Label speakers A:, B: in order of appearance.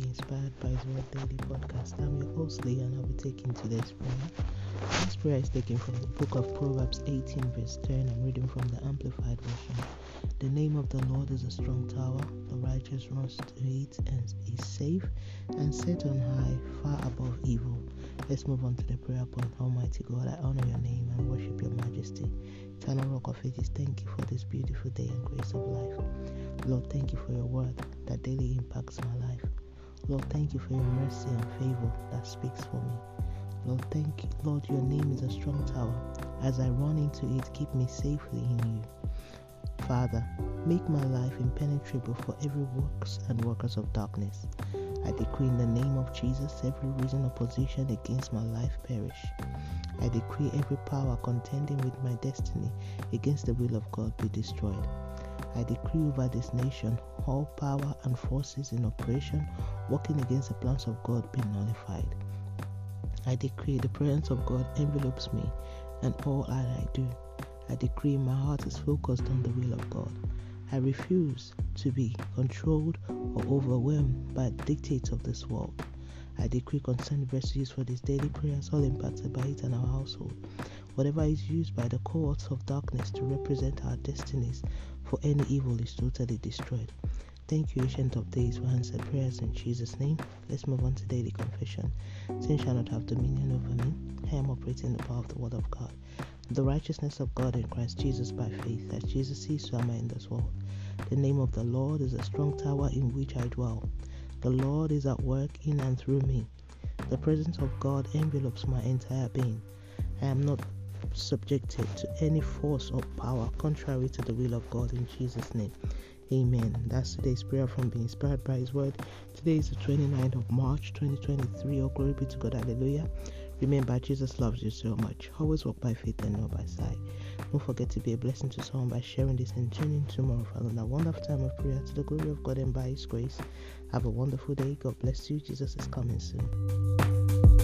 A: Word Daily Podcast. I'm your host, Lee, and I'll be taking today's prayer. This prayer is taken from the book of Proverbs 18, verse 10. I'm reading from the Amplified Version. The name of the Lord is a strong tower. The righteous runs to it and is safe and set on high, far above evil. Let's move on to the prayer point. Almighty God, I honor your name and worship your majesty. Eternal Rock of Ages, thank you for this beautiful day and grace of life. Lord, thank you for your word that daily impacts my life. Lord, thank you for your mercy and favor that speaks for me. Lord, thank you. Lord, your name is a strong tower. As I run into it, keep me safely in you. Father, make my life impenetrable for every works and workers of darkness. I decree in the name of Jesus every reason opposition against my life perish. I decree every power contending with my destiny against the will of God be destroyed. I decree over this nation all power and forces in operation working against the plans of God be nullified. I decree the presence of God envelopes me and all that I do. I decree my heart is focused on the will of God. I refuse to be controlled or overwhelmed by the dictates of this world. I decree concerned verses for these daily prayers, all impacted by it and our household. Whatever is used by the cohorts of darkness to represent our destinies for any evil is totally destroyed. Thank you, Ancient of Days, for answered prayers in Jesus' name. Let's move on to daily confession. Sin shall not have dominion over me. I am operating the power of the Word of God. The righteousness of God in Christ Jesus by faith, as Jesus sees, so am I in this world. The name of the Lord is a strong tower in which I dwell. The Lord is at work in and through me. The presence of God envelopes my entire being. I am not subjected to any force or power contrary to the will of God in Jesus' name. Amen. That's today's prayer from being inspired by His Word. Today is the 29th of March 2023. Oh, glory be to God. Hallelujah. Remember, Jesus loves you so much. Always walk by faith and not by sight. Don't forget to be a blessing to someone by sharing this and tuning tomorrow for another wonderful time of prayer to the glory of God and by His grace. Have a wonderful day. God bless you. Jesus is coming soon.